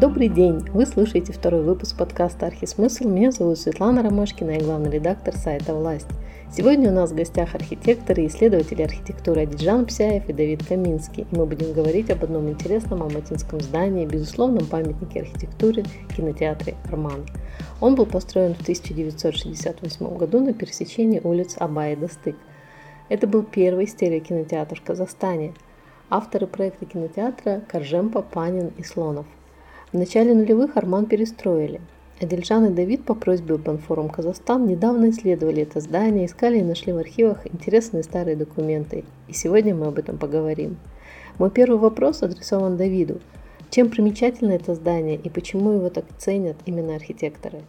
Добрый день! Вы слушаете второй выпуск подкаста «Архисмысл». Меня зовут Светлана Ромашкина, я главный редактор сайта «Власть». Сегодня у нас в гостях архитекторы и исследователи архитектуры Адиджан Псяев и Давид Каминский. И мы будем говорить об одном интересном алматинском здании, безусловном памятнике архитектуры, кинотеатре «Арман». Он был построен в 1968 году на пересечении улиц Аба и Достык. Это был первый стереокинотеатр в Казахстане. Авторы проекта кинотеатра – Коржемпа, Панин и Слонов. В начале нулевых Арман перестроили. Адельжан и Давид по просьбе Банфорум Казахстан недавно исследовали это здание, искали и нашли в архивах интересные старые документы. И сегодня мы об этом поговорим. Мой первый вопрос адресован Давиду. Чем примечательно это здание и почему его так ценят именно архитекторы?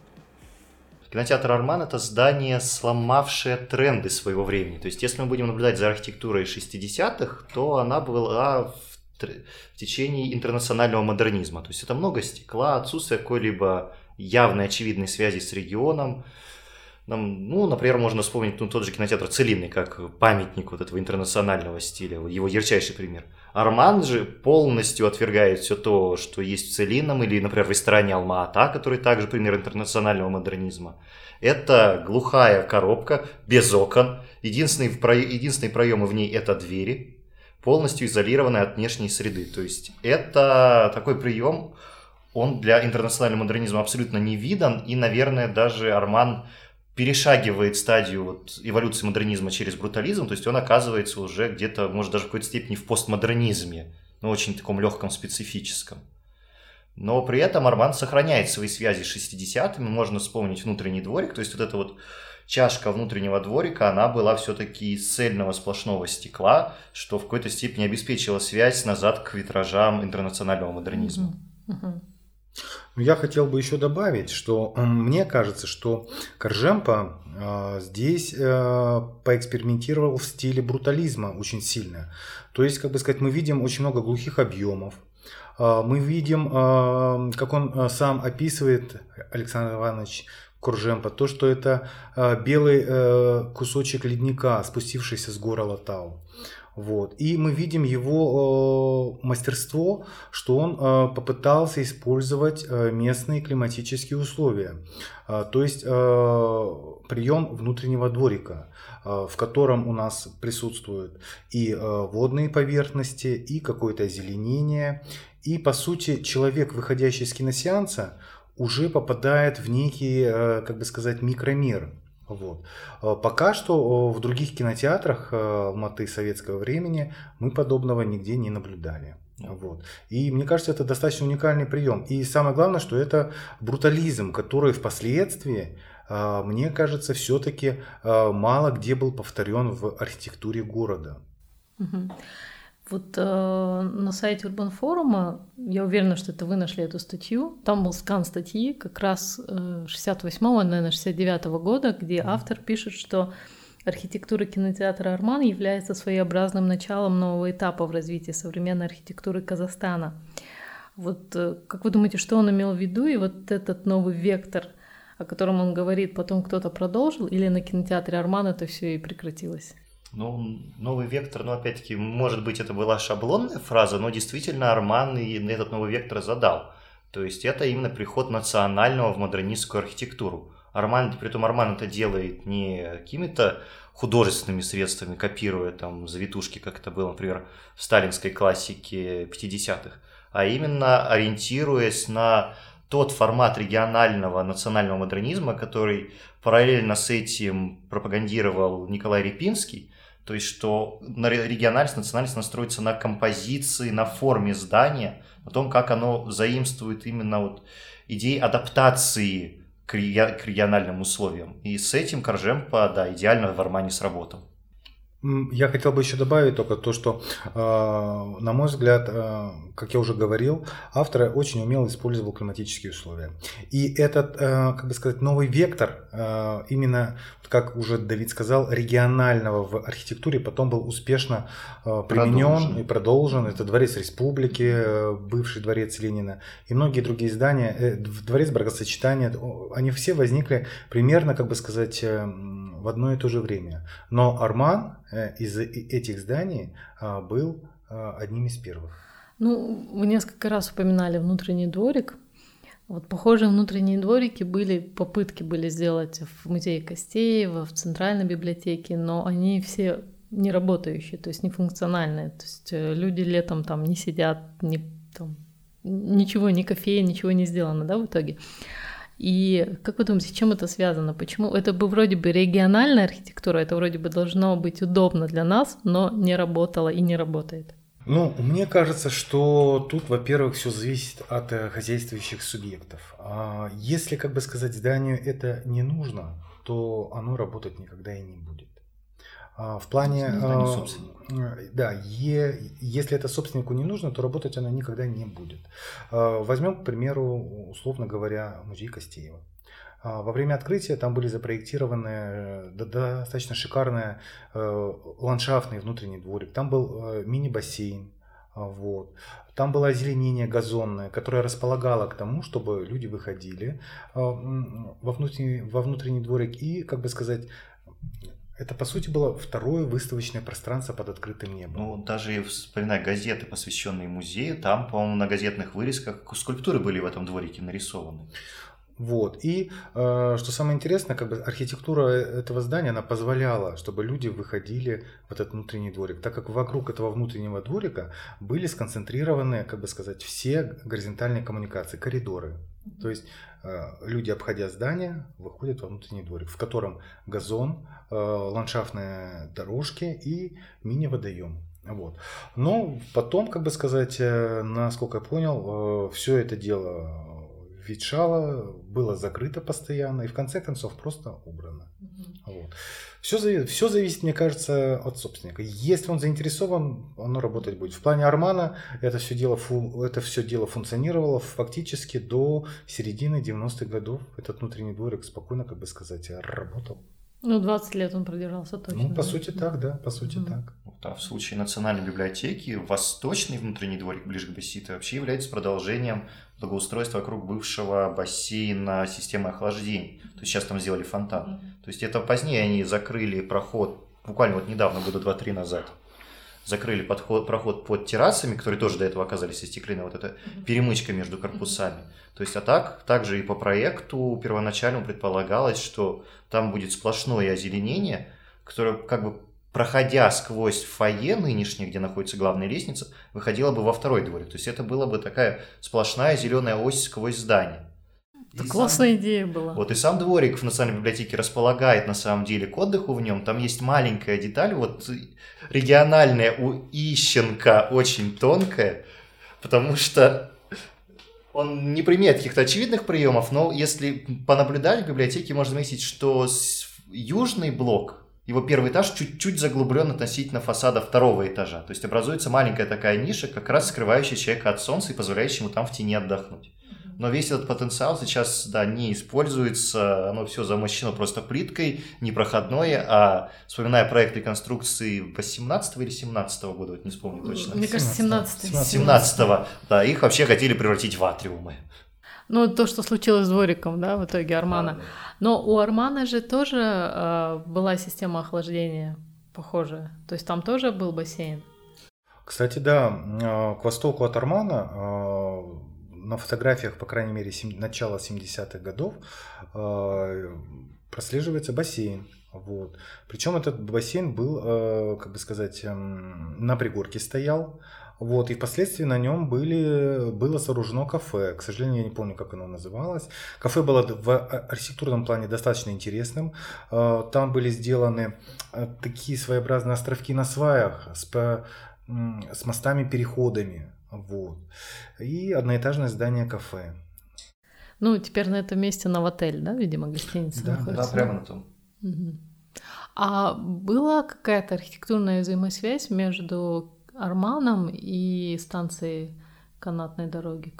Кинотеатр «Арман» — это здание, сломавшее тренды своего времени. То есть, если мы будем наблюдать за архитектурой 60-х, то она была в, течение интернационального модернизма. То есть, это много стекла, отсутствие какой-либо явной очевидной связи с регионом. Нам, ну, например, можно вспомнить ну, тот же кинотеатр Целинный, как памятник вот этого интернационального стиля, его ярчайший пример. Арман же полностью отвергает все то, что есть в Целинном, или, например, в ресторане Алма-Ата, который также пример интернационального модернизма. Это глухая коробка, без окон, единственные, единственные проемы в ней это двери, полностью изолированные от внешней среды. То есть это такой прием, он для интернационального модернизма абсолютно не видан, и, наверное, даже Арман перешагивает стадию вот эволюции модернизма через брутализм, то есть он оказывается уже где-то, может, даже в какой-то степени в постмодернизме, но очень таком легком, специфическом. Но при этом Арман сохраняет свои связи с 60-ми, можно вспомнить внутренний дворик, то есть вот эта вот чашка внутреннего дворика, она была все-таки из цельного сплошного стекла, что в какой-то степени обеспечило связь назад к витражам интернационального модернизма. Mm-hmm. Mm-hmm. Ну, я хотел бы еще добавить, что мне кажется, что Коржемпа э, здесь э, поэкспериментировал в стиле брутализма очень сильно. То есть, как бы сказать, мы видим очень много глухих объемов. Э, мы видим, э, как он сам описывает, Александр Иванович Коржемпа, то, что это э, белый э, кусочек ледника, спустившийся с гора Латау. Вот. И мы видим его э, мастерство, что он э, попытался использовать э, местные климатические условия. Э, то есть э, прием внутреннего дворика, э, в котором у нас присутствуют и э, водные поверхности, и какое-то озеленение. И по сути человек, выходящий из киносеанса, уже попадает в некий, э, как бы сказать, микромир. Вот. А пока что в других кинотеатрах э, Алматы советского времени мы подобного нигде не наблюдали. Вот. И мне кажется, это достаточно уникальный прием. И самое главное, что это брутализм, который впоследствии, э, мне кажется, все-таки э, мало где был повторен в архитектуре города. Угу. Вот э, на сайте Urban форума, я уверена, что это вы нашли эту статью, там был скан статьи как раз э, 68-го, наверное, 69-го года, где mm-hmm. автор пишет, что архитектура кинотеатра «Арман» является своеобразным началом нового этапа в развитии современной архитектуры Казахстана. Вот э, как вы думаете, что он имел в виду, и вот этот новый вектор, о котором он говорит, потом кто-то продолжил, или на кинотеатре «Арман» это все и прекратилось? Ну, новый вектор, ну, опять-таки, может быть, это была шаблонная фраза, но действительно Арман и этот новый вектор задал. То есть это именно приход национального в модернистскую архитектуру. Арман, при этом Арман это делает не какими-то художественными средствами, копируя там завитушки, как это было, например, в сталинской классике 50-х, а именно ориентируясь на тот формат регионального национального модернизма, который параллельно с этим пропагандировал Николай Репинский, то есть, что региональность, национальность настроится на композиции, на форме здания, на том, как оно заимствует именно вот идеи адаптации к региональным условиям. И с этим Коржемпа, да, идеально в Армане сработал. Я хотел бы еще добавить только то, что, э, на мой взгляд, э, как я уже говорил, автор очень умело использовал климатические условия. И этот, э, как бы сказать, новый вектор, именно, как уже Давид сказал, регионального в архитектуре потом был успешно применен продолжен. и продолжен. Это Дворец Республики, бывший Дворец Ленина и многие другие здания. Дворец Бракосочетания, они все возникли примерно, как бы сказать, в одно и то же время. Но Арман э, из этих зданий а, был а, одним из первых. Ну, вы несколько раз упоминали внутренний дворик. Вот похожие внутренние дворики были, попытки были сделать в музее Костеева, в Центральной библиотеке, но они все не работающие, то есть не функциональные. То есть э, люди летом там не сидят, не, там, ничего, ни кофея, ничего не сделано, да, в итоге. И как вы думаете, с чем это связано? Почему это бы вроде бы региональная архитектура, это вроде бы должно быть удобно для нас, но не работало и не работает? Ну, мне кажется, что тут, во-первых, все зависит от э, хозяйствующих субъектов. А если, как бы сказать, зданию это не нужно, то оно работать никогда и не будет. А, в плане, а, да, е, если это собственнику не нужно, то работать она никогда не будет. А, возьмем, к примеру, условно говоря, музей Костеева. Во время открытия там были запроектированы э, достаточно шикарный э, ландшафтный внутренний дворик. Там был э, мини-бассейн. Вот. Там было озеленение газонное, которое располагало к тому, чтобы люди выходили во внутренний, во внутренний дворик и, как бы сказать, это, по сути, было второе выставочное пространство под открытым небом. Ну, даже вспоминая газеты, посвященные музею, там, по-моему, на газетных вырезках скульптуры были в этом дворике нарисованы. Вот. И э, что самое интересное, как бы архитектура этого здания, она позволяла, чтобы люди выходили в этот внутренний дворик, так как вокруг этого внутреннего дворика были сконцентрированы, как бы сказать, все горизонтальные коммуникации, коридоры. То есть э, люди, обходя здание, выходят во внутренний дворик, в котором газон, э, ландшафтные дорожки и мини-водоем. Вот. Но потом, как бы сказать, э, насколько я понял, все это дело ветшало, было закрыто постоянно и в конце концов просто убрано. Угу. Вот. Все, зависит, все зависит, мне кажется, от собственника. Если он заинтересован, оно работать будет. В плане Армана это все дело, это все дело функционировало фактически до середины 90-х годов. Этот внутренний дворик спокойно, как бы сказать, работал. Ну, 20 лет он продержался точно. Ну, по да? сути так, да, по сути mm так. Вот, а в случае Национальной библиотеки восточный внутренний дворик ближе к Басситу вообще является продолжением благоустройства вокруг бывшего бассейна системы охлаждения. То есть сейчас там сделали фонтан. mm То есть это позднее они закрыли проход, буквально вот недавно, года 2-3 назад, закрыли подход, проход под террасами, которые тоже до этого оказались остеклены, вот эта перемычка между корпусами. То есть, а так, также и по проекту первоначально предполагалось, что там будет сплошное озеленение, которое как бы проходя сквозь фойе нынешнее, где находится главная лестница, выходило бы во второй дворик. То есть это была бы такая сплошная зеленая ось сквозь здание. Это и классная сам, идея была. Вот и сам дворик в Национальной библиотеке располагает на самом деле к отдыху в нем. Там есть маленькая деталь, вот региональная у Ищенко очень тонкая, потому что он не примет каких-то очевидных приемов, но если понаблюдать в библиотеке, можно заметить, что южный блок его первый этаж чуть-чуть заглублен относительно фасада второго этажа. То есть образуется маленькая такая ниша, как раз скрывающая человека от солнца и позволяющая ему там в тени отдохнуть. Но весь этот потенциал сейчас, да, не используется, оно все замощено просто плиткой, непроходное, а вспоминая проект реконструкции 18 или 17 года, вот не вспомню точно. Мне кажется, 17 -го. 17 -го, да, их вообще хотели превратить в атриумы. Ну, то, что случилось с двориком, да, в итоге Армана. Но у Армана же тоже э, была система охлаждения похожая. То есть там тоже был бассейн. Кстати, да, а, к востоку от Армана а, на фотографиях, по крайней мере, начала 70-х годов а, прослеживается бассейн. Вот. Причем этот бассейн был, как бы сказать, эм, на пригорке стоял. Вот, и впоследствии на нем были, было сооружено кафе. К сожалению, я не помню, как оно называлось. Кафе было в архитектурном плане достаточно интересным. Э, там были сделаны э, такие своеобразные островки на сваях с, с мостами-переходами. Вот. И одноэтажное здание кафе. Ну, теперь на этом месте новотель, да, видимо, гостиница да, находится? Да, прямо на том. Угу. А была какая-то архитектурная взаимосвязь между Арманом и станцией канатной дороги?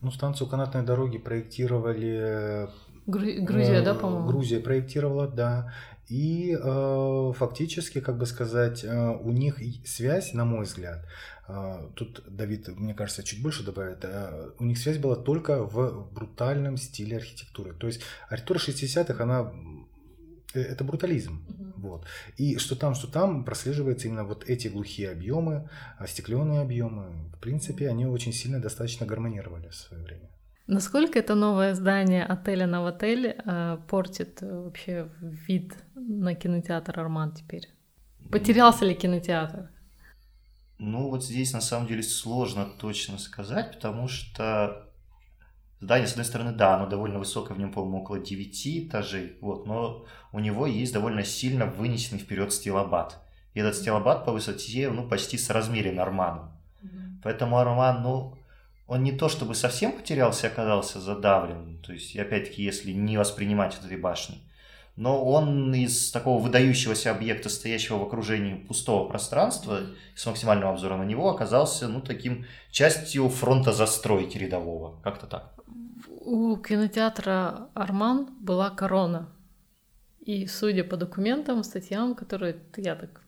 Ну, станцию канатной дороги проектировали... Гру- Грузия, э, да, по-моему? Грузия проектировала, да. И э, фактически, как бы сказать, э, у них связь, на мой взгляд, тут Давид, мне кажется, чуть больше добавит, э, у них связь была только в брутальном стиле архитектуры. То есть архитектура 60-х, она Э, это брутализм. Угу. Вот. И что там, что там прослеживается именно вот эти глухие объемы, остекленные объемы. В принципе, они очень сильно достаточно гармонировали в свое время. Насколько это новое здание отеля на отель э, портит э, вообще вид на кинотеатр Арман теперь? Потерялся ли кинотеатр? Ну, вот здесь на самом деле сложно точно сказать, потому что здание, с одной стороны, да, оно довольно высокое, в нем, по-моему, около 9 этажей, вот, но у него есть довольно сильно вынесенный вперед стилобат. И этот стилобат по высоте, ну, почти соразмерен Арману. Mm-hmm. Поэтому Арман, ну, он не то чтобы совсем потерялся оказался задавлен, то есть, опять-таки, если не воспринимать этой башни, но он из такого выдающегося объекта, стоящего в окружении пустого пространства, с максимальным обзором на него, оказался, ну, таким частью фронта застройки рядового, как-то так. У кинотеатра «Арман» была корона. И, судя по документам, статьям, которые я так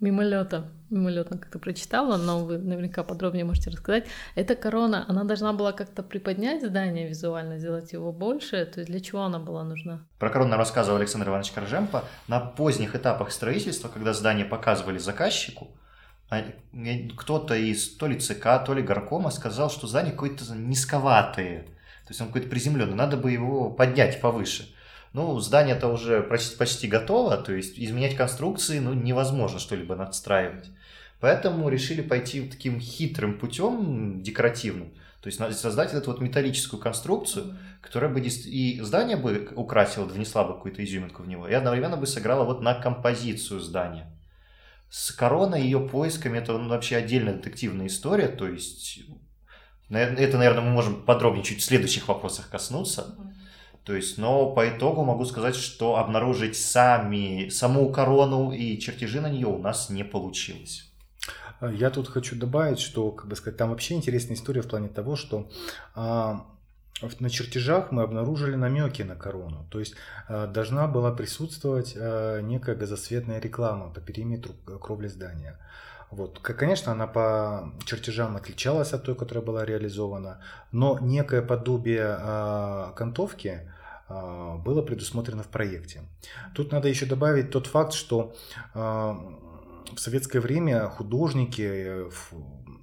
мимолетом, мимолетом как-то прочитала, но вы наверняка подробнее можете рассказать. Эта корона, она должна была как-то приподнять здание визуально, сделать его больше. То есть для чего она была нужна? Про корону рассказывал Александр Иванович Коржемпа. На поздних этапах строительства, когда здание показывали заказчику, а, кто-то из то ли ЦК, то ли горкома сказал, что здание какое-то низковатое. То есть он какой-то приземленный, надо бы его поднять повыше. Ну, здание-то уже почти, почти готово, то есть изменять конструкции ну, невозможно что-либо надстраивать. Поэтому решили пойти таким хитрым путем, декоративным, то есть создать эту вот металлическую конструкцию, которая бы и здание бы украсила, внесла бы какую-то изюминку в него, и одновременно бы сыграла вот на композицию здания. С короной и ее поисками это ну, вообще отдельная детективная история, то есть это, наверное, мы можем подробнее чуть в следующих вопросах коснуться. То есть, но по итогу могу сказать, что обнаружить сами, саму корону и чертежи на нее у нас не получилось. Я тут хочу добавить, что, как бы сказать, там вообще интересная история в плане того, что а, на чертежах мы обнаружили намеки на корону. То есть а, должна была присутствовать а, некая газосветная реклама по периметру кровли здания. Вот. Конечно, она по чертежам отличалась от той, которая была реализована, но некое подобие а, окантовки а, было предусмотрено в проекте. Тут надо еще добавить тот факт, что а, в советское время художники,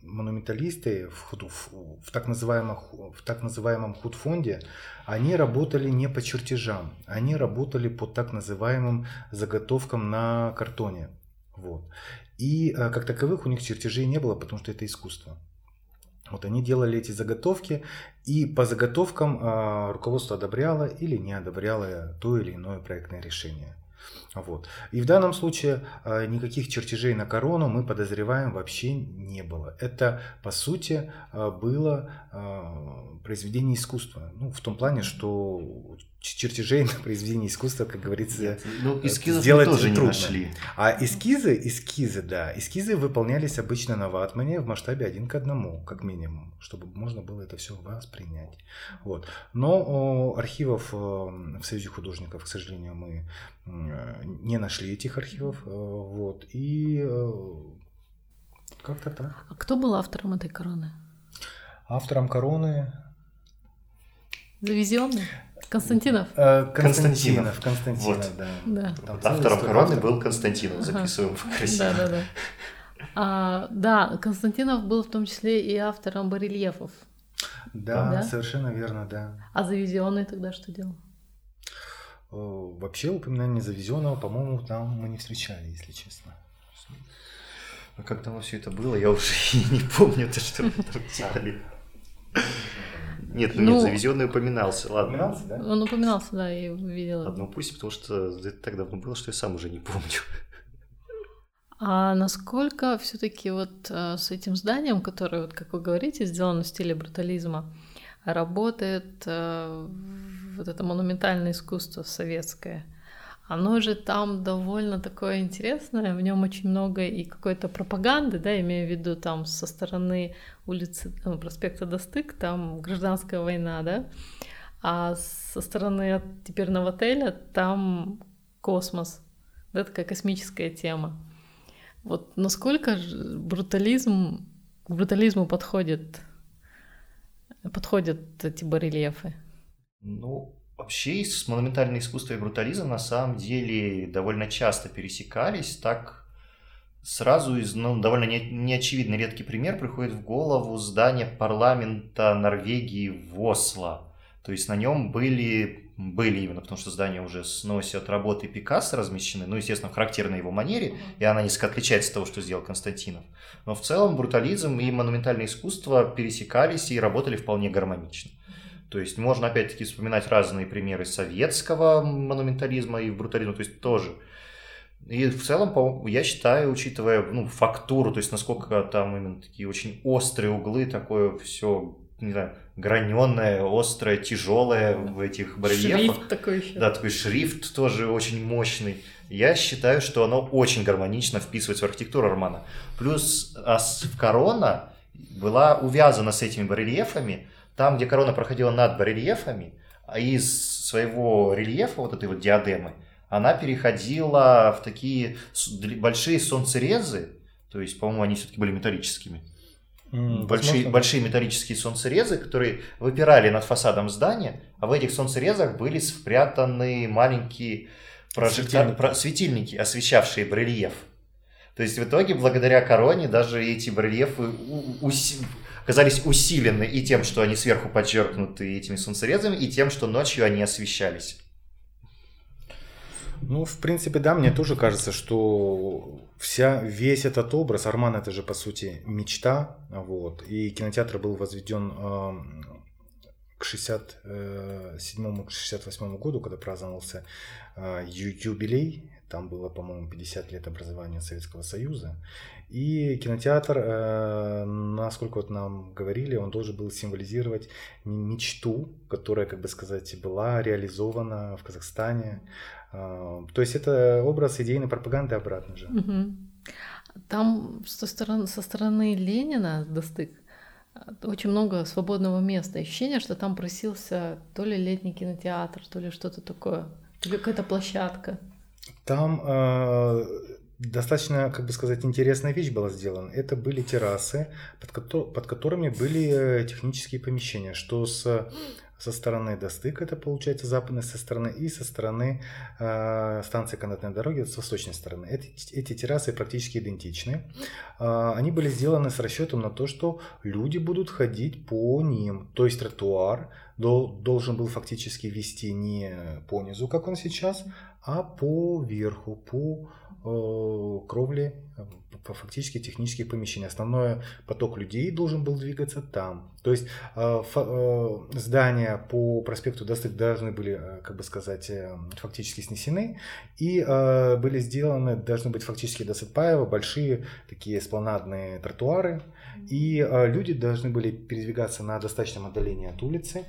монументалисты в, в, в, так, называемом, в так называемом худфонде, они работали не по чертежам, они работали по так называемым заготовкам на картоне. Вот. И а, как таковых у них чертежей не было, потому что это искусство. Вот они делали эти заготовки, и по заготовкам э, руководство одобряло или не одобряло то или иное проектное решение. Вот. И в данном случае э, никаких чертежей на корону мы подозреваем вообще не было. Это по сути э, было э, произведение искусства. Ну, в том плане, что чертежей на произведение искусства, как говорится, Нет, ну, эскизов сделать мы тоже трудно. не нашли. А эскизы, эскизы, да, эскизы выполнялись обычно на ватмане в масштабе один к одному, как минимум, чтобы можно было это все воспринять. Вот. Но о, архивов в Союзе художников, к сожалению, мы не нашли этих архивов, вот, и как-то так. А кто был автором этой короны? Автором короны Завезенный? Константинов? Э, Константинов, Константинов, вот. да. да. Автором короны был Константинов, записываем ага. красиво. Да, да, да. А, да, Константинов был в том числе и автором барельефов. Да, да? совершенно верно, да. А завезенный тогда что делал? Вообще упоминание завезенного, по-моему, там мы не встречали, если честно. А как там все это было, я уже и не помню, то, что мы там делали. Нет, ну, ну нет, завезенный упоминался, ладно. Упоминался, да? Он упоминался, да, я видела. Одну пусть, потому что это так давно было, что я сам уже не помню. А насколько все-таки вот э, с этим зданием, которое, вот, как вы говорите, сделано в стиле брутализма, работает э, вот это монументальное искусство советское? Оно же там довольно такое интересное, в нем очень много и какой-то пропаганды, да, имею в виду там со стороны улицы, ну, проспекта Достык, там гражданская война, да, а со стороны теперного отеля там космос, да, такая космическая тема. Вот насколько брутализм, к брутализму подходит, подходят эти барельефы? Ну, Вообще с монументальное искусство и брутализм на самом деле довольно часто пересекались, так сразу из, ну, довольно не, неочевидный редкий пример приходит в голову здание парламента Норвегии в Осло. То есть на нем были, были именно, потому что здание уже сносят работы Пикассо размещены, ну, естественно, в характерной его манере, и она несколько отличается от того, что сделал Константинов. Но в целом брутализм и монументальное искусство пересекались и работали вполне гармонично. То есть можно опять-таки вспоминать разные примеры советского монументализма и брутализма, то есть тоже. И в целом, я считаю, учитывая ну, фактуру, то есть насколько там именно такие очень острые углы, такое все, не знаю, граненое, острое, тяжелое в этих барельефах. Шрифт такой еще. Да, такой шрифт тоже очень мощный. Я считаю, что оно очень гармонично вписывается в архитектуру Армана. Плюс а корона была увязана с этими барельефами, там, где корона проходила над барельефами, а из своего рельефа, вот этой вот диадемы, она переходила в такие большие солнцерезы, то есть, по-моему, они все-таки были металлическими. Mm, большие, большие металлические солнцерезы, которые выпирали над фасадом здания, а в этих солнцерезах были спрятаны маленькие прожектор... светильники. светильники, освещавшие барельеф. То есть в итоге, благодаря короне, даже эти барельефы ус оказались усилены и тем, что они сверху подчеркнуты этими солнцерезами, и тем, что ночью они освещались. Ну, в принципе, да, мне тоже кажется, что вся, весь этот образ, Арман это же, по сути, мечта, вот, и кинотеатр был возведен э, к 67-68 году, когда праздновался э, юбилей там было, по-моему, 50 лет образования Советского Союза. И кинотеатр, э, насколько вот нам говорили, он должен был символизировать мечту, которая, как бы сказать, была реализована в Казахстане. Э, то есть это образ идейной пропаганды обратно же. Там со стороны, со стороны Ленина достык очень много свободного места. Ощущение, что там просился то ли летний кинотеатр, то ли что-то такое, то ли какая-то площадка. Там э, достаточно, как бы сказать, интересная вещь была сделана. Это были террасы, под, ко- под которыми были э, технические помещения, что с со стороны Достык, это получается западной со стороны, и со стороны э, станции канатной дороги, с восточной стороны. Эти, эти террасы практически идентичны. Э, они были сделаны с расчетом на то, что люди будут ходить по ним. То есть тротуар должен был фактически вести не по низу, как он сейчас, а по верху, по э, кровле по фактически технических помещений. Основной поток людей должен был двигаться там. То есть э, э, здания по проспекту Достык должны были, э, как бы сказать, фактически снесены и были сделаны, должны быть фактически до Сытпаева большие такие эспланадные тротуары, и люди должны были передвигаться на достаточном отдалении от улицы,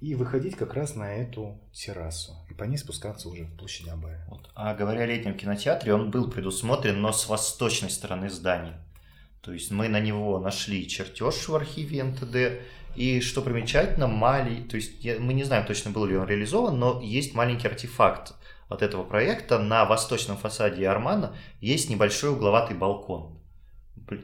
и выходить как раз на эту террасу и по ней спускаться уже в площадь Абая. Вот. А говоря о летнем кинотеатре, он был предусмотрен, но с восточной стороны здания. То есть мы на него нашли чертеж в архиве НТД, и что примечательно, мали... то есть я... мы не знаем точно, был ли он реализован, но есть маленький артефакт от этого проекта. На восточном фасаде Армана есть небольшой угловатый балкон,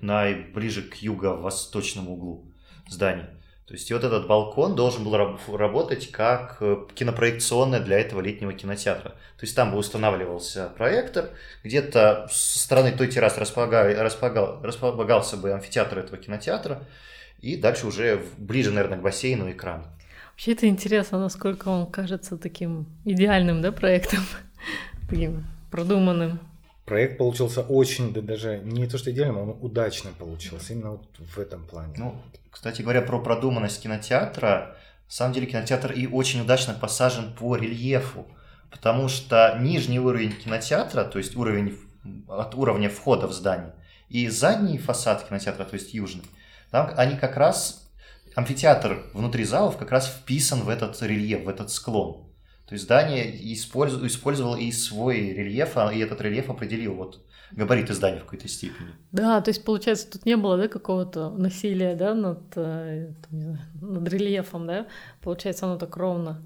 на... ближе к юго-восточному углу здания. То есть и вот этот балкон должен был работать как э, кинопроекционная для этого летнего кинотеатра. То есть там бы устанавливался проектор, где-то со стороны той террасы располагал, располагал, располагался бы амфитеатр этого кинотеатра, и дальше уже ближе, наверное, к бассейну экран. Вообще это интересно, насколько он кажется таким идеальным да, проектом, таким продуманным. Проект получился очень, да даже не то что идеальным, он удачным получился, именно вот в этом плане. Ну, кстати говоря, про продуманность кинотеатра, на самом деле кинотеатр и очень удачно посажен по рельефу, потому что нижний уровень кинотеатра, то есть уровень от уровня входа в здание, и задний фасад кинотеатра, то есть южный, там они как раз, амфитеатр внутри залов как раз вписан в этот рельеф, в этот склон. То есть здание использовало, использовало и свой рельеф, а, и этот рельеф определил вот габариты здания в какой-то степени. Да, то есть, получается, тут не было да, какого-то насилия да, над, э, знаю, над рельефом, да? Получается, оно так ровно.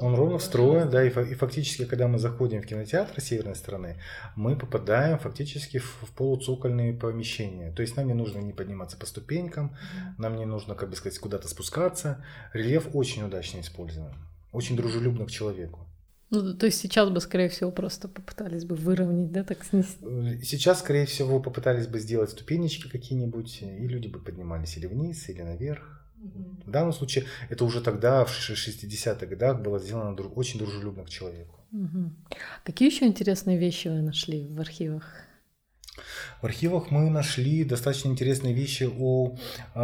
Он ровно встроен, да, и, и фактически, когда мы заходим в кинотеатр северной стороны, мы попадаем фактически в, в полуцокольные помещения. То есть нам не нужно не подниматься по ступенькам, нам не нужно, как бы сказать, куда-то спускаться. Рельеф очень удачно использован, очень дружелюбно к человеку. Ну, то есть сейчас бы, скорее всего, просто попытались бы выровнять, да, так снести? Э, сейчас, скорее всего, попытались бы сделать ступенечки какие-нибудь, и люди бы поднимались или вниз, или наверх. В данном случае это уже тогда, в 60-х годах, было сделано очень дружелюбно к человеку. Угу. Какие еще интересные вещи вы нашли в архивах? В архивах мы нашли достаточно интересные вещи о э,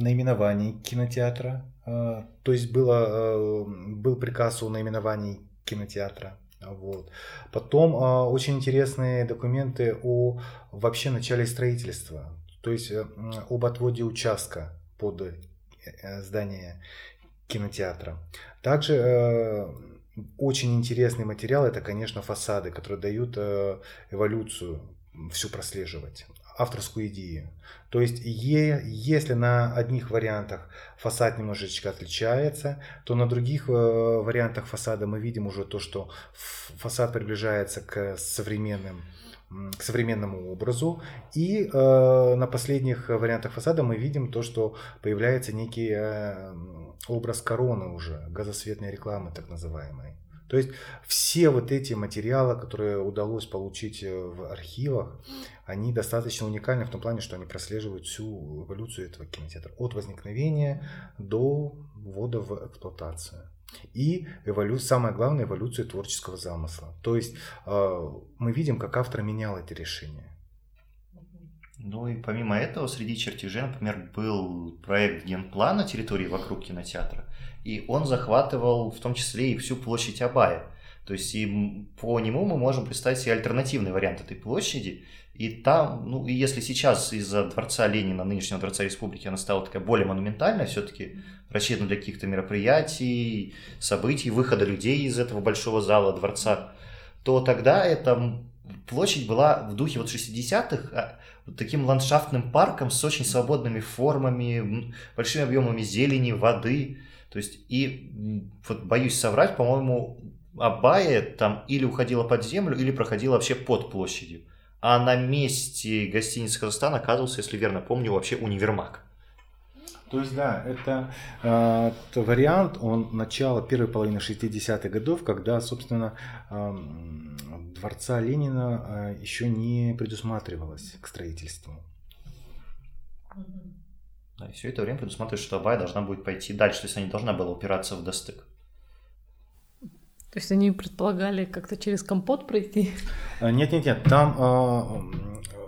наименовании кинотеатра. Э, то есть было, э, был приказ о наименовании кинотеатра. Вот. Потом э, очень интересные документы о вообще начале строительства, то есть э, об отводе участка под э, здание кинотеатра. Также очень интересный материал это, конечно, фасады, которые дают эволюцию всю прослеживать авторскую идею. То есть, е, если на одних вариантах фасад немножечко отличается, то на других э, вариантах фасада мы видим уже то, что фасад приближается к современным к современному образу. И э, на последних вариантах фасада мы видим то, что появляется некий э, образ короны уже, газосветной рекламы так называемой. То есть все вот эти материалы, которые удалось получить э, в архивах, они достаточно уникальны в том плане, что они прослеживают всю эволюцию этого кинотеатра. От возникновения до ввода в эксплуатацию. И эволю... самое главное, эволюцию творческого замысла. То есть э, мы видим, как автор менял эти решения. Ну и помимо этого, среди чертежей, например, был проект генплана территории вокруг кинотеатра, и он захватывал в том числе и всю площадь Абая. То есть и по нему мы можем представить себе альтернативный вариант этой площади. И там, ну и если сейчас из-за Дворца Ленина, нынешнего Дворца Республики, она стала такая более монументальная, все-таки рассчитана для каких-то мероприятий, событий, выхода людей из этого большого зала дворца, то тогда эта площадь была в духе вот 60-х, а, таким ландшафтным парком с очень свободными формами, большими объемами зелени, воды. То есть, и вот боюсь соврать, по-моему, Абая там или уходила под землю, или проходила вообще под площадью. А на месте гостиницы Казахстан оказывался, если верно помню, вообще универмаг. То есть, да, это э, вариант, он начало первой половины 60-х годов, когда, собственно, э, дворца Ленина э, еще не предусматривалось к строительству. Да, и все это время предусматривает, что Абай должна будет пойти дальше, то есть она не должна была упираться в достык. То есть они предполагали как-то через компот пройти? Э, нет, нет, нет. Там э,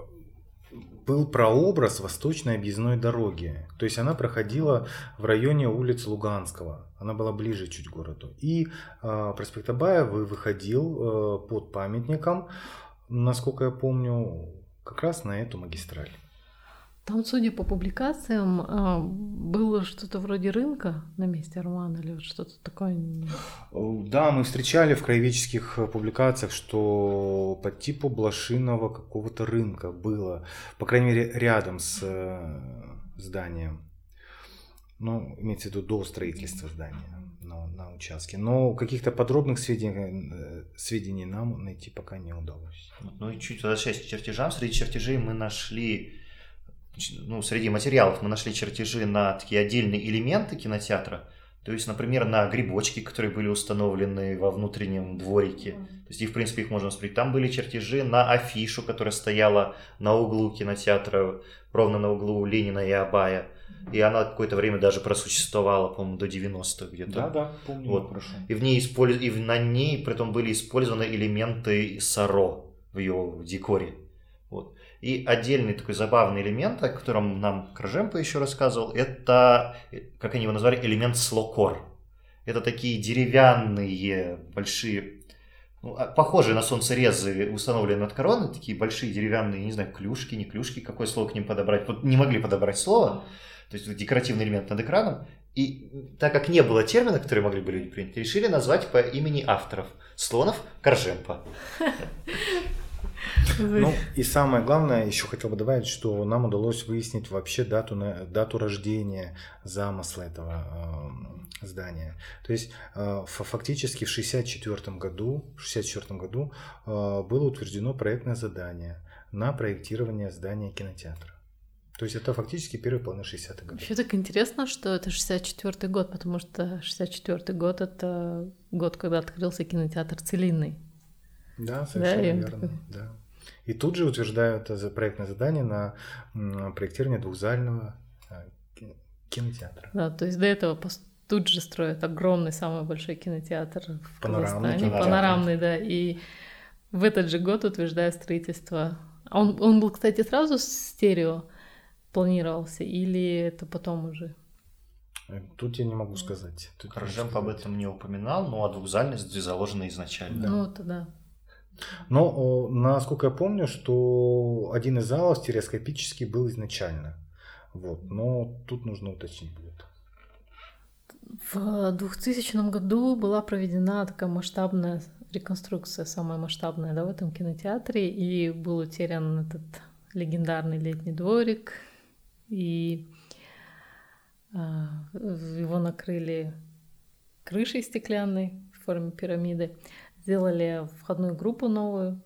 был прообраз восточной объездной дороги. То есть она проходила в районе улиц Луганского. Она была ближе чуть к городу. И э, проспект Абаев выходил э, под памятником, насколько я помню, как раз на эту магистраль. Там, судя по публикациям, а, было что-то вроде рынка на месте Армана или что-то такое. Да, мы встречали в краеведческих публикациях, что по типу блошиного какого-то рынка было, по крайней мере, рядом с э, зданием. Ну, имеется в виду до строительства здания на, на участке. Но каких-то подробных сведений, э, сведений нам найти пока не удалось. Ну и чуть возвращаясь к чертежам, среди чертежей мы нашли ну, среди материалов мы нашли чертежи на такие отдельные элементы кинотеатра. То есть, например, на грибочки, которые были установлены во внутреннем дворике. То есть, и, в принципе, их можно смотреть. Там были чертежи на афишу, которая стояла на углу кинотеатра, ровно на углу Ленина и Абая. И она какое-то время даже просуществовала, по-моему, до 90-х где-то. Да, да, помню. Вот. Хорошо. И, в ней использ... и на ней, при этом, были использованы элементы Саро в ее декоре. И отдельный такой забавный элемент, о котором нам Крыжемпа еще рассказывал, это, как они его назвали, элемент слокор. Это такие деревянные большие, ну, а, похожие на солнцерезы, установленные над короной, такие большие деревянные, не знаю, клюшки, не клюшки, какое слово к ним подобрать. Вот не могли подобрать слово, то есть декоративный элемент над экраном. И так как не было термина, который могли бы люди принять, решили назвать по имени авторов. Слонов Коржемпа. Ну и самое главное, еще хотел бы добавить, что нам удалось выяснить вообще дату, дату рождения замысла этого э, здания. То есть э, фактически в 1964 году, в 64 году э, было утверждено проектное задание на проектирование здания кинотеатра. То есть это фактически первый половина 60-х годов. Вообще так интересно, что это 64-й год, потому что 64-й год — это год, когда открылся кинотеатр «Целинный». Да, совершенно Да, верно. Да. И тут же утверждают это проектное задание на проектирование двухзального э, ки- кинотеатра. Да, то есть до этого тут же строят огромный, самый большой кинотеатр в Панорамный Казахстане. кинотеатр. Панорамный, да. И в этот же год утверждают строительство. А Он, он был, кстати, сразу стерео планировался или это потом уже? Э, Тут я не могу сказать. Тут об этом не упоминал, но а двухзальность заложена изначально. Да. Ну, это да. Но, насколько я помню, что один из залов стереоскопический был изначально. Вот. Но тут нужно уточнить будет. В 2000 году была проведена такая масштабная реконструкция, самая масштабная, да, в этом кинотеатре, и был утерян этот легендарный летний дворик, и а, его накрыли крышей стеклянной в форме пирамиды, сделали входную группу новую,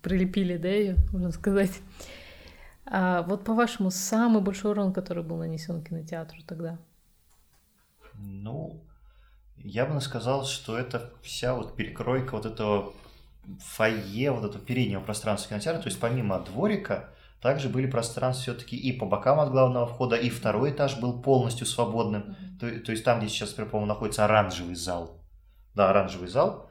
прилепили, да, ее, можно сказать. А вот по-вашему, самый большой урон, который был нанесен кинотеатру тогда? Ну, я бы сказал, что это вся вот перекройка вот этого фойе, вот этого переднего пространства кинотеатра, то есть помимо дворика, также были пространства все-таки и по бокам от главного входа, и второй этаж был полностью свободным. То, то есть там, где сейчас, по-моему, находится оранжевый зал. Да, оранжевый зал.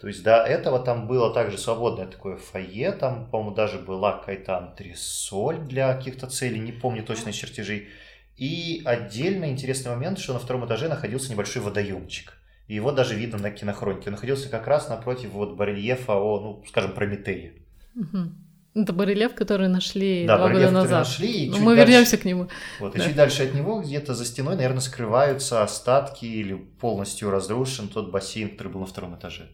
То есть до этого там было также свободное такое фойе, там, по-моему, даже была какая-то антресоль для каких-то целей, не помню точно чертежей. И отдельно интересный момент, что на втором этаже находился небольшой водоемчик. И его даже видно на кинохронике. Он находился как раз напротив вот барельефа о, ну, скажем, Прометее. Мгм. Это барельеф, который нашли Да, два года барельеф, который назад. нашли, и Но чуть мы дальше- вернемся к нему. Вот, и Да. чуть дальше от него, где-то за стеной, наверное, скрываются остатки или полностью разрушен тот бассейн, который был на втором этаже.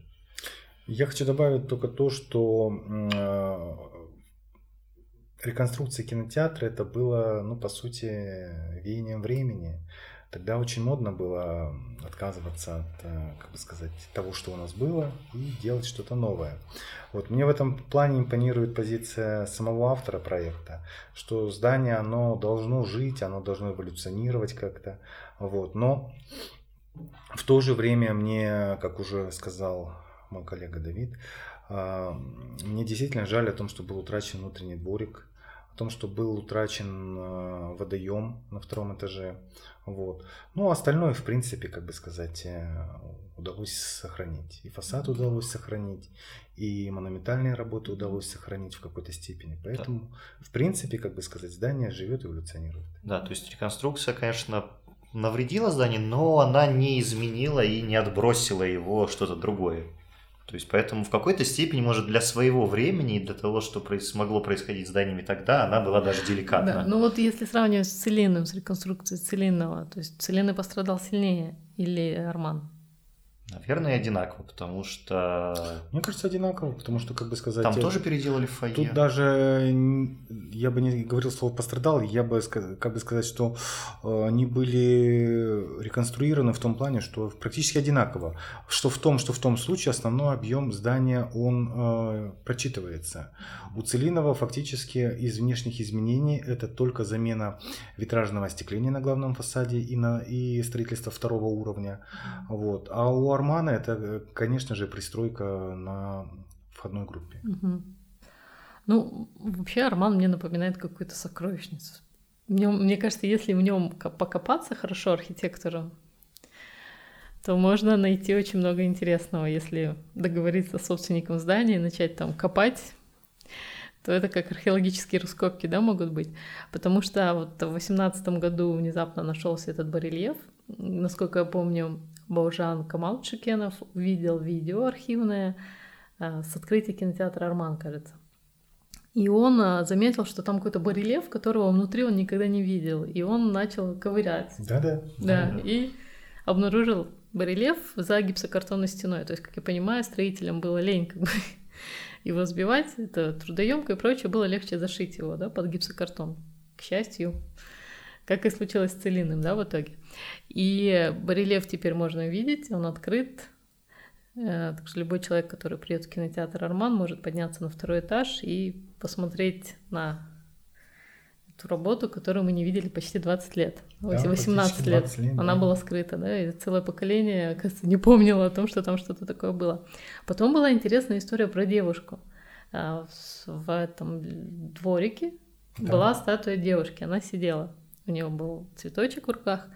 Я хочу добавить только то, что э, реконструкция кинотеатра это было, ну, по сути, веянием времени. Тогда очень модно было отказываться от, э, как бы сказать, того, что у нас было, и делать что-то новое. Вот мне в этом плане импонирует позиция самого автора проекта, что здание, оно должно жить, оно должно эволюционировать как-то. Вот. Но в то же время мне, как уже сказал мой коллега Давид, а, мне действительно жаль о том, что был утрачен внутренний дворик, о том, что был утрачен а, водоем на втором этаже. Вот. Ну, а остальное, в принципе, как бы сказать, э, удалось сохранить. И фасад удалось сохранить, и монументальные работы удалось сохранить в какой-то степени. Поэтому, в принципе, как бы сказать, здание живет и эволюционирует. Да, то есть реконструкция, конечно, навредила зданию, но она не изменила и не отбросила его что-то другое. То есть поэтому в какой-то степени, может, для своего времени и для того, что проис- могло происходить с зданиями тогда, она была даже деликатна. Да, ну вот если сравнивать с Целинным, с реконструкцией Целинного, то есть Целинный пострадал сильнее или Арман? Наверное, одинаково, потому что Мне кажется, одинаково, потому что, как бы сказать... там э, тоже переделали фойе. Тут даже я бы не говорил слово пострадал, я бы как бы сказать, что э, они были реконструированы в том плане, что практически одинаково. Что в том, что в том случае основной объем здания он э, прочитывается. У Целинова фактически из внешних изменений это только замена витражного остекления на главном фасаде и, на, и строительство второго уровня. Вот. А у Армана это, э, конечно же, пристройка на входной группе. Мгм. Ну, вообще Арман мне напоминает какую-то сокровищницу. В нем- мне кажется, если в нем покопаться хорошо архитектору, то можно найти очень много интересного, если договориться с собственником здания и начать там копать, то это как археологические раскопки, да, могут быть. Потому что вот в восемнадцатом году внезапно нашелся этот барельеф. Насколько я помню, Баужан Камал Чукенов увидел видео архивное а, с открытия кинотеатра «Арман», кажется. И он а, заметил, что там какой-то барельеф, которого внутри он никогда не видел. И он начал ковырять. Да-да. Да, Да. и обнаружил барельеф за гипсокартонной стеной. То есть, как я понимаю, строителям было лень как бы его сбивать, это трудоемко и прочее, было легче зашить его да, под гипсокартон. К счастью, как и случилось с Целиным, да, в итоге. И барельеф теперь можно видеть, он открыт. Э, Так что любой человек, который придет в кинотеатр Арман, может подняться на второй этаж и посмотреть на ту работу, которую мы не видели почти 20 лет, Да, 18 лет. 20 лет, Она да. была скрыта, да, и целое поколение, оказывается, не помнило о том, что там что-то такое было. Потом была интересная история про девушку. А, В этом дворике Да. была статуя девушки, она сидела, у нее был цветочек в руках.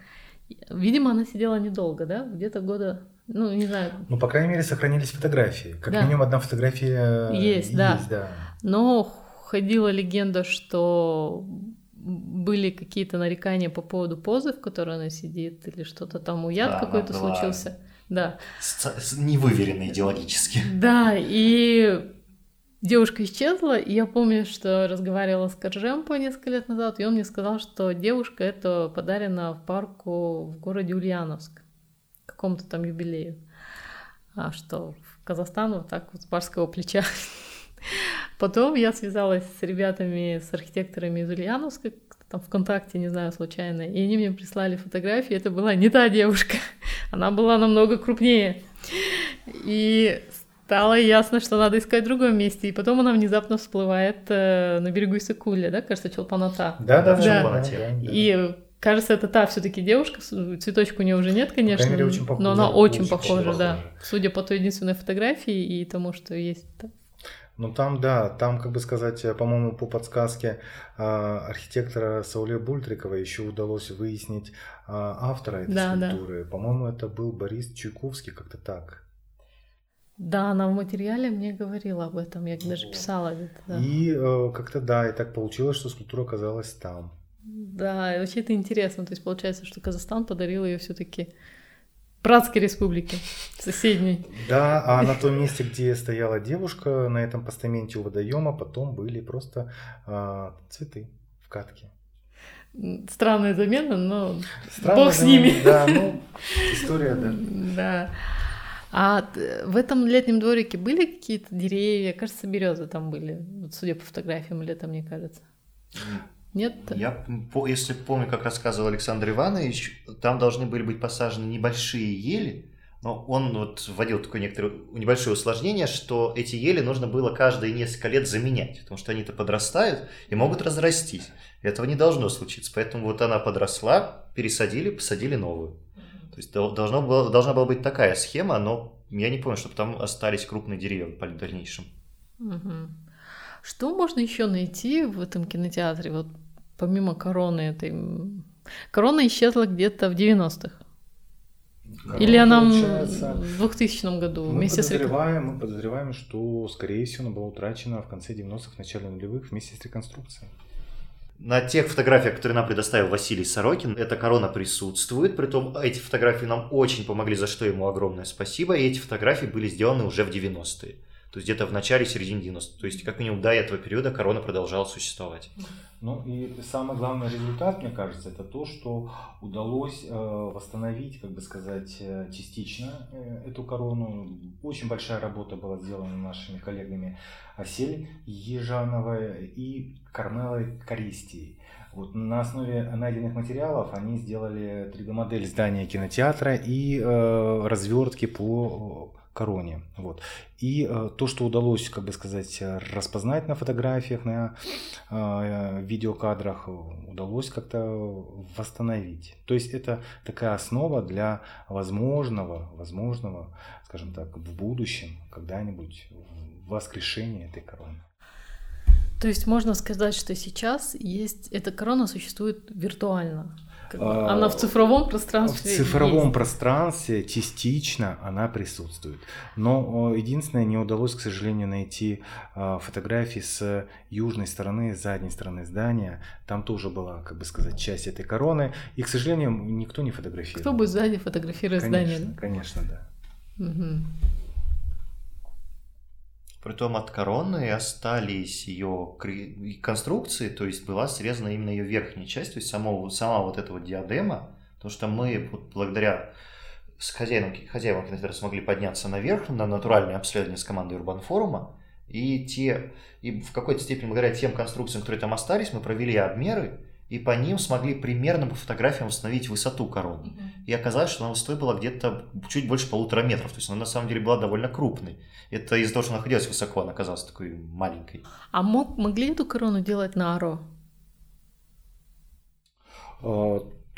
Видимо, она сидела недолго, да, где-то года, ну, не знаю, Ну, по крайней мере, сохранились фотографии. Как Да. минимум одна фотография Есть, да. да. Но ходила легенда, что были какие-то нарекания по поводу позы, в которой она сидит, или что-то там уяд Да, какой-то случился. Да. С- с- Невыверенно идеологически. Да, и девушка исчезла, и я помню, что разговаривала с Коржемпо несколько лет назад, и он мне сказал, что девушка это подарена в парку в городе Ульяновск, какому-то там юбилею. А что в Казахстан вот так вот с барского плеча. Потом я связалась с ребятами, с архитекторами из Ульяновска, там ВКонтакте, не знаю, случайно, и они мне прислали фотографии, это была не та девушка, она была намного крупнее. И стало ясно, что надо искать в другом месте. И потом она внезапно всплывает э, на берегу Исыкуля, да, кажется, Чолпаната. Да, да, Да, да. Чолпанате. да, да. И кажется, это та все-таки девушка. Цветочка у нее уже нет, конечно. мере, очень похожа, но она очень, очень похожа, да. похожа. Судя по той единственной фотографии и тому, что есть. да. Ну там, да, там, как бы сказать, э, по-моему, по подсказке а, архитектора Сауле Бультрикова еще удалось выяснить а, автора этой Да, да. скульптуры. По-моему, это был Борис Чуйковский, как-то так. Да, она в материале мне говорила об этом, я даже Вот. писала где-то. Да. И э, как-то да, и так получилось, что скульптура оказалась там. Да, вообще это интересно. То есть получается, что Казахстан подарил ее все-таки братской республике соседней. Да, а на том месте, где стояла девушка, на этом постаменте у водоема, потом были просто а, цветы в катке. Странная замена, но Странно, бог с да, ними. Да, ну, история, да. Да. А т- в этом летнем дворике были какие-то деревья? Кажется, березы там были, вот судя по фотографиям летом, мне кажется. Нет? Я, если помню, как рассказывал Александр Иванович, там должны были быть посажены небольшие ели, но он вот вводил такое некоторое небольшое усложнение, что эти ели нужно было каждые несколько лет заменять, потому что они-то подрастают и могут разрастись. Этого не должно случиться, поэтому вот она подросла, пересадили, посадили новую. То есть дол- должно было, должна была быть такая схема, но я не помню, чтобы там остались крупные деревья в дальнейшем. Мгм. Что можно еще найти в этом кинотеатре, вот помимо короны этой? Корона исчезла где-то в 90-х. Или она Получается, в 2000 году Мы вместе с подозреваем, мы подозреваем, что, скорее всего, она была утрачена в конце 90-х, начале нулевых вместе с реконструкцией. На тех фотографиях, которые нам предоставил Василий Сорокин, эта корона присутствует. Притом эти фотографии нам очень помогли, за что ему огромное спасибо. И эти фотографии были сделаны уже в 90-е. То есть где-то в начале, середине 90-х. То есть как минимум до этого периода корона продолжала существовать. Ну и самый главный результат, мне кажется, это то, что удалось э, восстановить, как бы сказать, э, частично э, эту корону. Очень большая работа была сделана нашими коллегами Асель Ежановой и Кармелой Користией. Вот на основе найденных материалов они сделали 3D-модель здания кинотеатра и э, развертки по короне. Вот. И э, то, что удалось, как бы сказать, распознать на фотографиях, на э, видеокадрах, удалось как-то восстановить. То есть это такая основа для возможного, возможного, скажем так, в будущем когда-нибудь воскрешения этой короны. То есть можно сказать, что сейчас есть эта корона существует виртуально. Как бы А, Она в цифровом В пространстве. цифровом есть. пространстве частично она присутствует. Но единственное, не удалось, к сожалению, найти э, фотографии с южной стороны, с задней стороны здания. Там тоже была, как бы сказать, часть этой короны. И, к сожалению, никто не фотографировал. Кто будет сзади фотографировать Конечно, здание? конечно, да. да? Притом от короны остались ее конструкции, то есть была срезана именно ее верхняя часть, то есть само, сама вот эта вот диадема, потому что мы вот благодаря с хозяином, хозяевам кинотеатра смогли подняться наверх на натуральное обследование с командой Урбанфорума, и те, и в какой-то степени благодаря тем конструкциям, которые там остались, мы провели обмеры, и по ним смогли примерно по фотографиям установить высоту короны. И оказалось, что она высотой была где-то чуть больше полутора метров. То есть она на самом деле была довольно крупной. Это из-за того, что она находилась высоко, она оказалась такой маленькой. А мог, могли эту корону делать на Аро?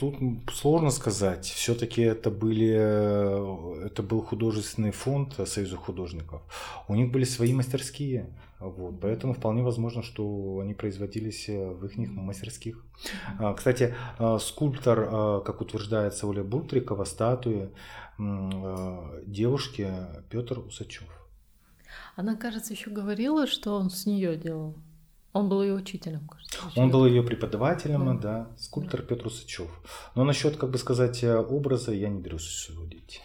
Тут сложно сказать. Все-таки это были, это был художественный фонд Союза художников. У них были свои мастерские. Вот, поэтому вполне возможно, что они производились в их мастерских. А, кстати, а, скульптор, как утверждается Оля Буртрикова, статуи девушки Петр Усачев. Она, кажется, еще говорила, что он с нее делал. Он был ее учителем, кажется. Он был ее преподавателем, да, да скульптор да. Петр Усачев. Но насчет, как бы сказать, образа я не берусь судить.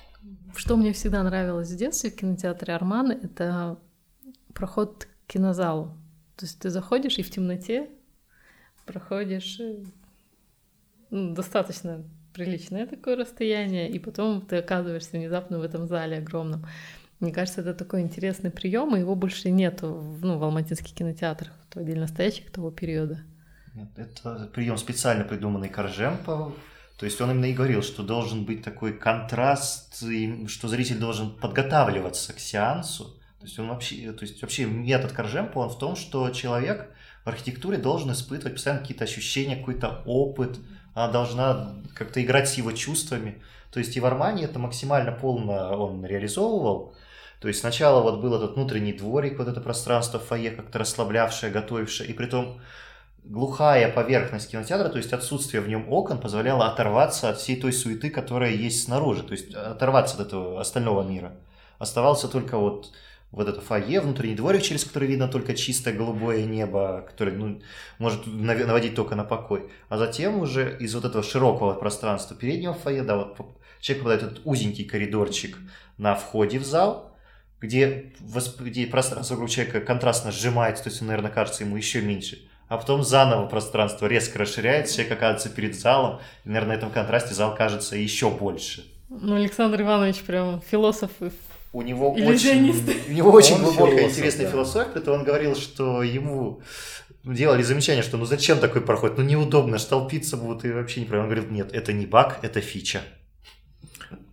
Что мне всегда нравилось в детстве в кинотеатре Арман, это проход к кинозалу. То есть ты заходишь и в темноте проходишь э, ну, достаточно приличное такое расстояние, и потом ты оказываешься внезапно в этом зале огромном. Мне кажется, это такой интересный прием, и его больше нет ну, в алматинских кинотеатрах, то отдельно стоящих того периода. Это прием специально придуманный Коржемпо. То есть он именно и говорил, что должен быть такой контраст, и что зритель должен подготавливаться к сеансу. То есть он вообще, то есть вообще метод Коржемпо, он в том, что человек в архитектуре должен испытывать постоянно какие-то ощущения, какой-то опыт, она должна как-то играть с его чувствами. То есть и в Армании это максимально полно он реализовывал. То есть сначала вот был этот внутренний дворик, вот это пространство фойе, как-то расслаблявшее, готовившее, и при том глухая поверхность кинотеатра, то есть отсутствие в нем окон, позволяло оторваться от всей той суеты, которая есть снаружи, то есть оторваться от этого остального мира. Оставался только вот вот это фойе, внутренний дворик, через который видно только чистое голубое небо, которое ну, может наводить только на покой. А затем уже из вот этого широкого пространства переднего фойе, да, вот человек попадает в этот узенький коридорчик на входе в зал, где, где пространство вокруг человека контрастно сжимается, то есть он, наверное, кажется ему еще меньше. А потом заново пространство резко расширяется, человек оказывается перед залом, и, наверное, на этом контрасте зал кажется еще больше. Ну, Александр Иванович прям философ у него очень, у него очень глубокая философ, интересная да. философия, то он говорил, что ему делали замечание, что ну зачем такой проход, ну неудобно, столпиться будут и вообще не Он говорит, нет, это не баг, это фича.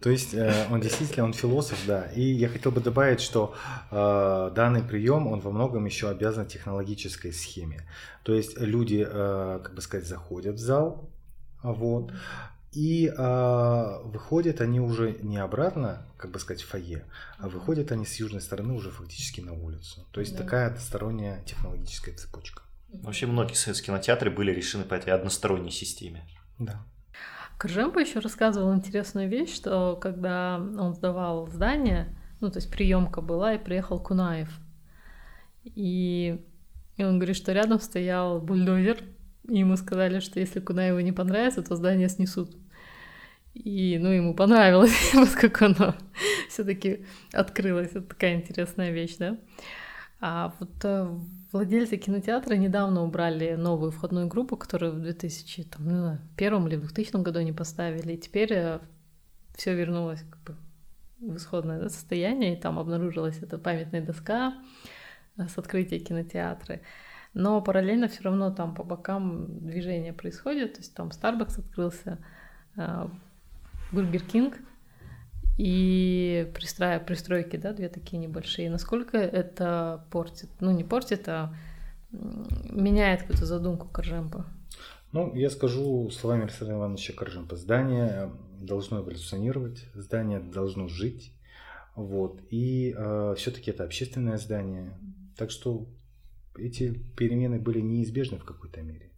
То есть э, он действительно, он философ, да. И я хотел бы добавить, что э, данный прием, он во многом еще обязан технологической схеме. То есть люди, э, как бы сказать, заходят в зал, вот, и э, выходят они уже не обратно, как бы сказать, в фойе, а выходят они с южной стороны уже фактически на улицу. То есть да. такая односторонняя технологическая цепочка. Вообще многие советские кинотеатры были решены по этой односторонней системе. Да. Коржемпо еще рассказывал интересную вещь, что когда он сдавал здание, ну, то есть приемка была, и приехал Кунаев. И, и он говорит, что рядом стоял бульдозер, и ему сказали, что если Кунаеву не понравится, то здание снесут. И, ну, ему понравилось, поскольку оно все таки открылось. Это такая интересная вещь, да. А вот э, владельцы кинотеатра недавно убрали новую входную группу, которую в 2000, там, не знаю, первом или в 2000 году они поставили. И теперь э, все вернулось как бы в исходное состояние, и там обнаружилась эта памятная доска э, с открытия кинотеатра. Но параллельно все равно там по бокам движение происходит, то есть там Starbucks открылся, Burger King и пристрой, пристройки, да, две такие небольшие. Насколько это портит, ну не портит, а меняет какую-то задумку Коржемпо? Ну, я скажу словами Александра Ивановича Коржемпа. Здание должно эволюционировать, здание должно жить, вот. И э, все-таки это общественное здание, так что эти перемены были неизбежны в какой-то мере.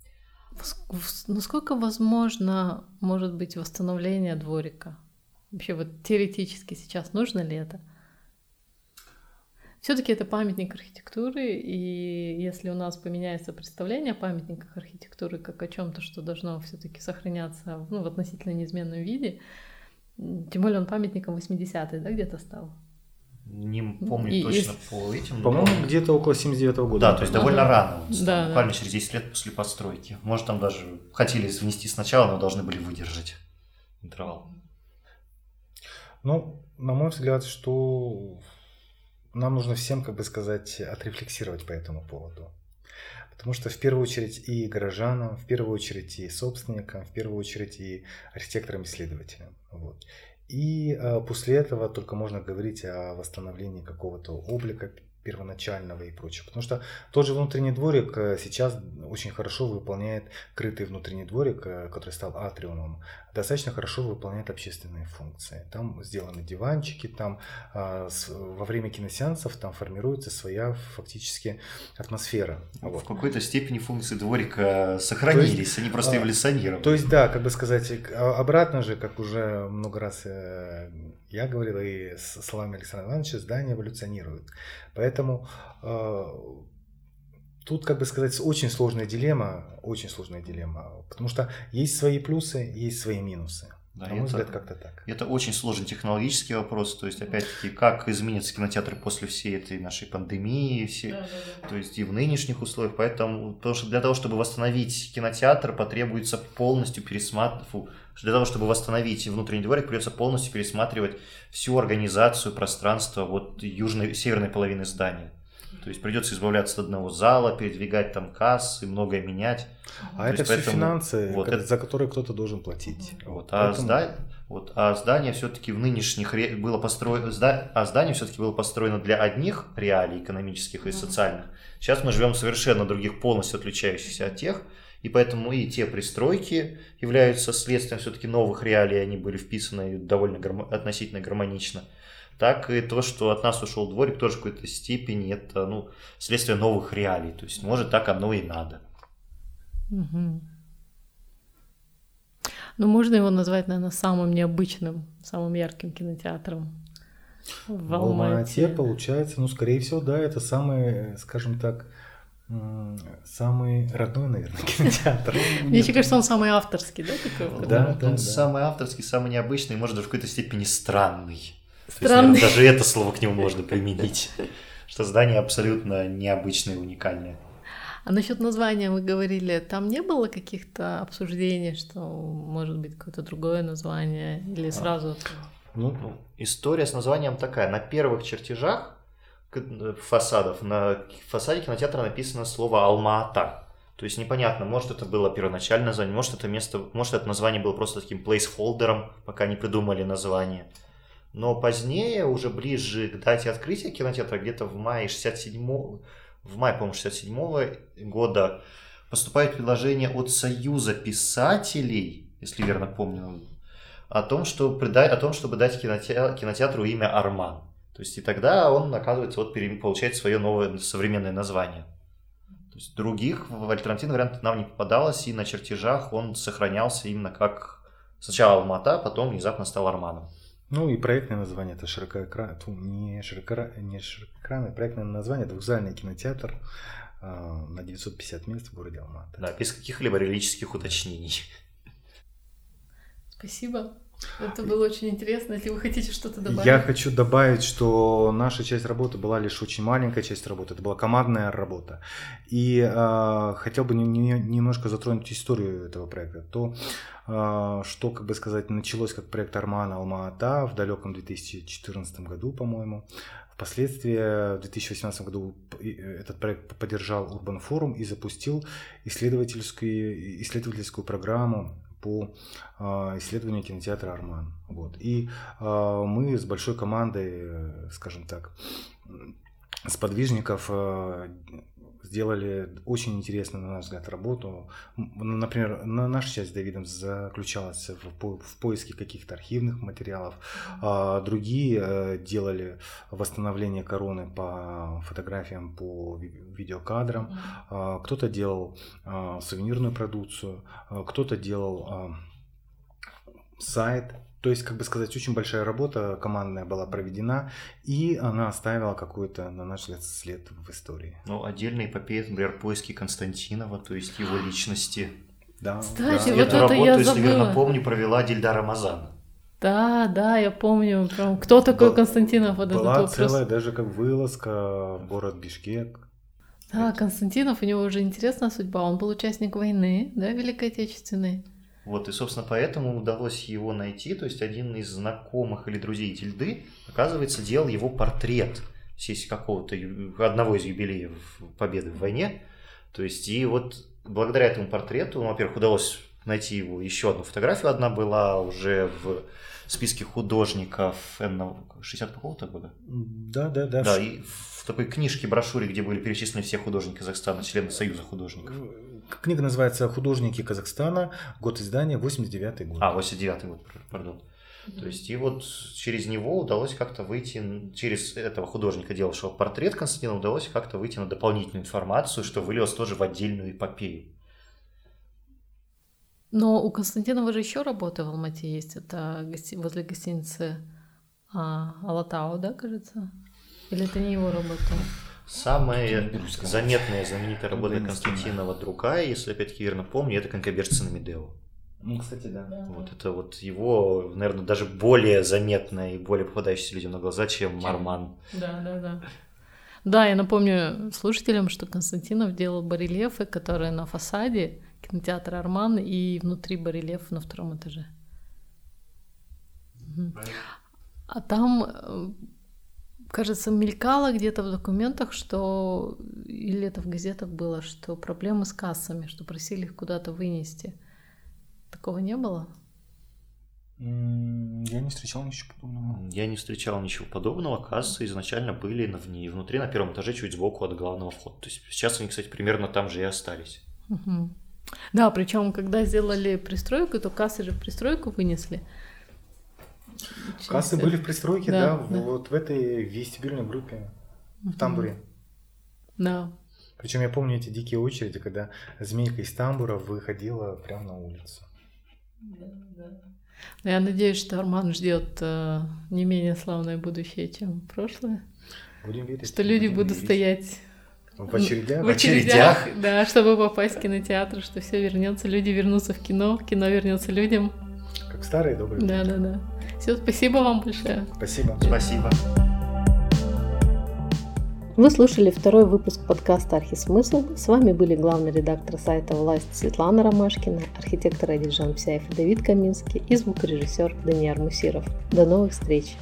Насколько возможно может быть восстановление дворика? Вообще вот теоретически сейчас нужно ли это? Все-таки это памятник архитектуры, и если у нас поменяется представление о памятниках архитектуры как о чем-то, что должно все-таки сохраняться ну, в относительно неизменном виде, тем более он памятником 80-х, да, где-то стал? Не помню и, точно и... по этим. По-моему, но... где-то около 79 -го года. Да, то есть довольно ага. рано. Он стал, да, буквально да. через 10 лет после постройки. Может, там даже хотели внести сначала, но должны были выдержать интервал. Ну, на мой взгляд, что нам нужно всем, как бы сказать, отрефлексировать по этому поводу. Потому что в первую очередь и горожанам, в первую очередь и собственникам, в первую очередь и архитекторам-исследователям. Вот. И э, после этого только можно говорить о восстановлении какого-то облика первоначального и прочего. Потому что тот же внутренний дворик э, сейчас очень хорошо выполняет крытый внутренний дворик, э, который стал атриумом, достаточно хорошо выполняет общественные функции. Там сделаны диванчики, там а, во время киносеансов там формируется своя фактически атмосфера. Вот. В какой-то степени функции дворика сохранились, есть, они просто а, эволюционировали. То есть, да, как бы сказать, а, обратно же, как уже много раз э, я говорил и с словами Александра Ивановича, здание эволюционирует. Поэтому э, тут, как бы сказать, очень сложная дилемма, очень сложная дилемма, потому что есть свои плюсы, есть свои минусы. Да, На мой это, взгляд, как-то так. Это очень сложный технологический вопрос. То есть, опять-таки, как изменится кинотеатр после всей этой нашей пандемии, все, да, да, да. то есть и в нынешних условиях. Поэтому, потому что для того, чтобы восстановить кинотеатр, потребуется полностью пересматривать, для того, чтобы восстановить внутренний дворик, придется полностью пересматривать всю организацию пространства вот южной, северной половины здания. То есть придется избавляться от одного зала, передвигать там кассы, многое менять. А То это все поэтому, финансы, вот, это, за которые кто-то должен платить. Вот, а, поэтому... зда... вот, а здание все-таки в нынешних ре... было построено, а здание все-таки было построено для одних реалий экономических и социальных. Сейчас мы живем совершенно других, полностью отличающихся от тех, и поэтому и те пристройки являются следствием все-таки новых реалий, они были вписаны довольно гармо... относительно гармонично так и то, что от нас ушел дворик, тоже в какой-то степени это ну, следствие новых реалий. То есть, может, так оно и надо. Угу. Ну, можно его назвать, наверное, самым необычным, самым ярким кинотеатром в Алмате. получается, ну, скорее всего, да, это самый, скажем так, самый родной, наверное, кинотеатр. Мне кажется, он самый авторский, да, такой? Да, он самый авторский, самый необычный, может, даже в какой-то степени странный. Странный. даже это слово к нему можно применить. Что здание абсолютно необычное и уникальное. А насчет названия вы говорили, там не было каких-то обсуждений, что может быть какое-то другое название или а. сразу? Ну, история с названием такая. На первых чертежах фасадов, на фасаде кинотеатра написано слово Алма-Ата. То есть непонятно, может это было первоначальное название, может это место, может это название было просто таким плейсхолдером, пока не придумали название. Но позднее, уже ближе к дате открытия кинотеатра, где-то в мае 67 в мае, по-моему, 67 года поступает предложение от Союза писателей, если верно помню, о том, что о том чтобы дать кинотеатру имя Арман. То есть и тогда он, оказывается, вот получает свое новое современное название. То есть других альтернативных вариантов нам не попадалось, и на чертежах он сохранялся именно как сначала Алмата, потом внезапно стал Арманом. Ну и проектное название это широкоэкран, не, широко, не широкоэкранное, проектное название двухзальный кинотеатр э, на 950 мест в городе Алматы. Да, без каких-либо религических уточнений. Спасибо. Это было очень интересно. Если вы хотите что-то добавить. Я хочу добавить, что наша часть работы была лишь очень маленькая часть работы. Это была командная работа. И э, хотел бы не, не, немножко затронуть историю этого проекта. То, э, что, как бы сказать, началось как проект Армана Алма-Ата в далеком 2014 году, по-моему. Впоследствии в 2018 году этот проект поддержал Urban Forum и запустил исследовательскую, исследовательскую программу по а, исследованию кинотеатра Арман. Вот. И а, мы с большой командой, э, скажем так, сподвижников а, сделали очень интересную, на наш взгляд, работу. Например, наша часть с Давидом заключалась в, по в поиске каких-то архивных материалов, а другие э, делали восстановление короны по фотографиям, по видеокадрам, а кто-то делал а, сувенирную продукцию, а кто-то делал а, сайт то есть, как бы сказать, очень большая работа командная была проведена, и она оставила какой-то, на наш взгляд, след в истории. Ну, отдельный эпопея, например, поиски Константинова, то есть его личности. Да. Кстати, да. вот Эту это работу, я если верно помню, провела Дильда Рамазан. Да, да, я помню. Прям, кто такой Был, Константинов? Вот была этот целая даже как вылазка в город Бишкек. Да, Константинов, у него уже интересная судьба. Он был участник войны, да, Великой Отечественной. Вот, и, собственно, поэтому удалось его найти. То есть один из знакомых или друзей Тильды, оказывается, делал его портрет в честь какого-то одного из юбилеев победы в войне. То есть, и вот благодаря этому портрету, ну, во-первых, удалось найти его еще одну фотографию. Одна была уже в списке художников 60 какого-то года? Да, да, да. Да, и в такой книжке, брошюре, где были перечислены все художники Казахстана, члены Союза художников. Книга называется «Художники Казахстана», год издания 89 год. А, 89 год, пардон. То есть, и вот через него удалось как-то выйти, через этого художника, делавшего портрет Константина, удалось как-то выйти на дополнительную информацию, что вылилось тоже в отдельную эпопею. Но у Константинова же еще работа в Алмате есть. Это гости... возле гостиницы а, Алатау, да, кажется? Или это не его работа? Самая заметная, знаменитая работа Константинова другая, если опять-таки верно помню, это «Конкобежцы на Медео». Ну, кстати, да. Вот это вот его, наверное, даже более заметное и более попадающееся людям на глаза, чем Марман. Да, да, да. Да, я напомню слушателям, что Константинов делал барельефы, которые на фасаде кинотеатра Арман и внутри барельеф на втором этаже. А там, э, кажется, мелькало где-то в документах, что или это в газетах было, что проблемы с кассами, что просили их куда-то вынести. Такого не было? Я не встречал ничего подобного. Я не встречал ничего подобного. Кассы изначально были внутри, на первом этаже, чуть сбоку от главного входа. То есть сейчас они, кстати, примерно там же и остались. Угу. Да, причем, когда сделали пристройку, то кассы же в пристройку вынесли. Кассы были в пристройке, да, да, да. вот в этой вестибюльной группе, угу. в тамбуре. Да. Причем я помню эти дикие очереди, когда змейка из тамбура выходила прямо на улицу. Да, да. Я надеюсь, что Арман ждет э, не менее славное будущее, чем прошлое. Будем верить. Что люди будут верить. стоять в очередях? В очередях, да, чтобы попасть в кинотеатр, что все вернется, люди вернутся в кино, кино вернется людям. Как старые добрые. Да, да, да. Все, спасибо вам большое. Спасибо. Спасибо. Вы слушали второй выпуск подкаста «Архисмысл». С вами были главный редактор сайта «Власть» Светлана Ромашкина, архитектор Адильжан Псяев и Давид Каминский и звукорежиссер Даниил Мусиров. До новых встреч!